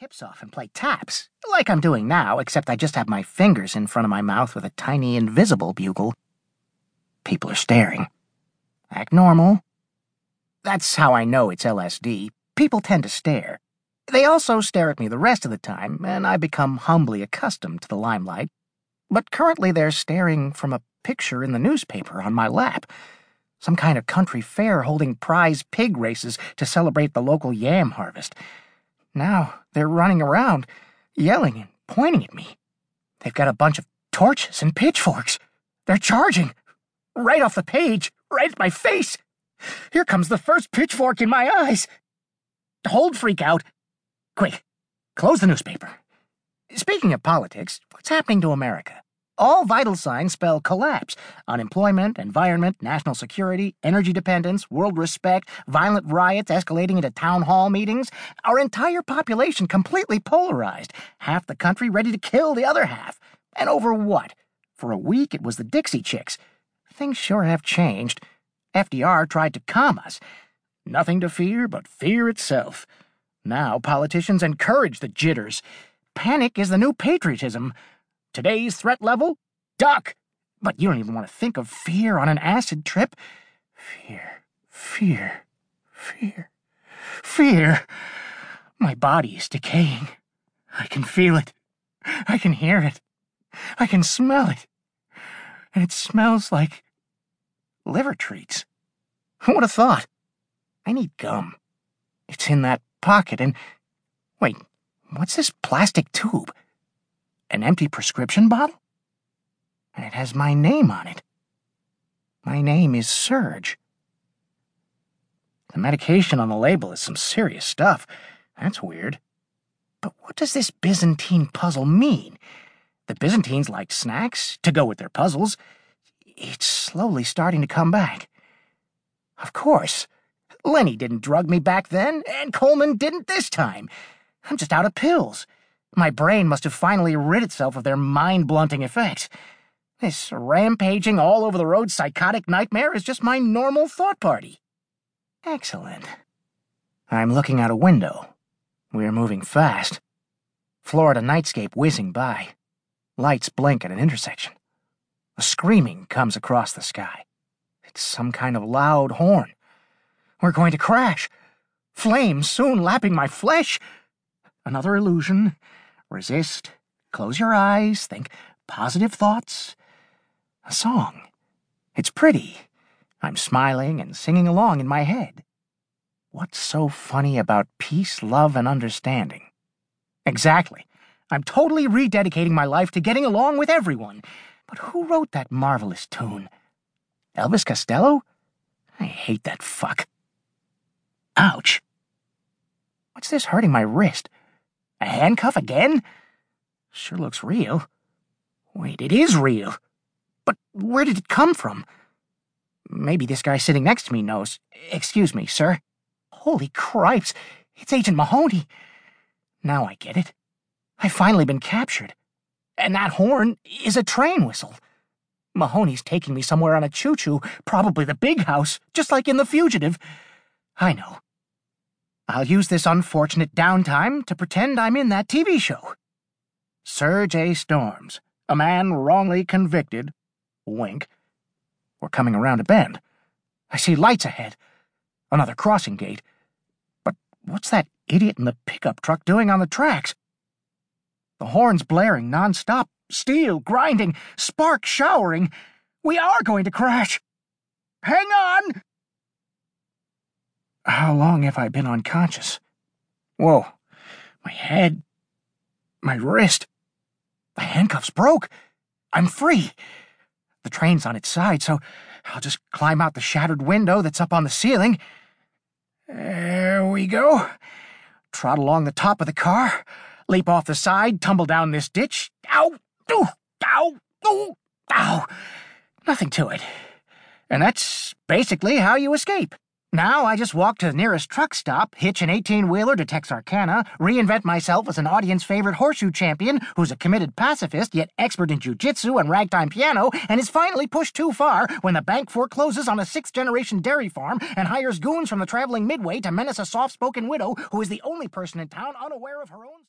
hips off and play taps, like I'm doing now, except I just have my fingers in front of my mouth with a tiny invisible bugle. People are staring. Act normal. That's how I know it's LSD. People tend to stare. They also stare at me the rest of the time, and I become humbly accustomed to the limelight. But currently they're staring from a picture in the newspaper on my lap. Some kind of country fair holding prize pig races to celebrate the local yam harvest. Now they're running around, yelling and pointing at me. They've got a bunch of torches and pitchforks. They're charging. Right off the page, right at my face. Here comes the first pitchfork in my eyes. Hold freak out. Quick, close the newspaper. Speaking of politics, what's happening to America? All vital signs spell collapse unemployment, environment, national security, energy dependence, world respect, violent riots escalating into town hall meetings. Our entire population completely polarized, half the country ready to kill the other half. And over what? For a week it was the Dixie Chicks. Things sure have changed. FDR tried to calm us. Nothing to fear but fear itself. Now politicians encourage the jitters. Panic is the new patriotism. Today's threat level? Duck! But you don't even want to think of fear on an acid trip. Fear, fear, fear, fear. My body is decaying. I can feel it. I can hear it. I can smell it. And it smells like liver treats. Who would have thought? I need gum. It's in that pocket and. Wait, what's this plastic tube? An empty prescription bottle? And it has my name on it. My name is Serge. The medication on the label is some serious stuff. That's weird. But what does this Byzantine puzzle mean? The Byzantines like snacks to go with their puzzles. It's slowly starting to come back. Of course. Lenny didn't drug me back then, and Coleman didn't this time. I'm just out of pills. My brain must have finally rid itself of their mind blunting effects. This rampaging all over the road psychotic nightmare is just my normal thought party. Excellent. I'm looking out a window. We're moving fast. Florida nightscape whizzing by. Lights blink at an intersection. A screaming comes across the sky. It's some kind of loud horn. We're going to crash. Flames soon lapping my flesh. Another illusion. Resist. Close your eyes. Think positive thoughts. A song. It's pretty. I'm smiling and singing along in my head. What's so funny about peace, love, and understanding? Exactly. I'm totally rededicating my life to getting along with everyone. But who wrote that marvelous tune? Elvis Costello? I hate that fuck. Ouch. What's this hurting my wrist? A handcuff again? Sure looks real. Wait, it is real. But where did it come from? Maybe this guy sitting next to me knows. Excuse me, sir. Holy cripes, it's Agent Mahoney. Now I get it. I've finally been captured. And that horn is a train whistle. Mahoney's taking me somewhere on a choo-choo, probably the big house, just like in The Fugitive. I know. I'll use this unfortunate downtime to pretend I'm in that TV show. Serge Storms, a man wrongly convicted. Wink. We're coming around a bend. I see lights ahead. Another crossing gate. But what's that idiot in the pickup truck doing on the tracks? The horn's blaring nonstop, steel grinding, sparks showering. We are going to crash. Hang on! How long have I been unconscious? Whoa. My head. My wrist. The handcuffs broke. I'm free. The train's on its side, so I'll just climb out the shattered window that's up on the ceiling. There we go. Trot along the top of the car, leap off the side, tumble down this ditch. Ow! Ooh! Ow! Ooh! Ow! Nothing to it. And that's basically how you escape. Now I just walk to the nearest truck stop, hitch an 18 wheeler to Texarkana, reinvent myself as an audience favorite horseshoe champion who's a committed pacifist yet expert in jujitsu and ragtime piano, and is finally pushed too far when the bank forecloses on a sixth generation dairy farm and hires goons from the traveling midway to menace a soft spoken widow who is the only person in town unaware of her own.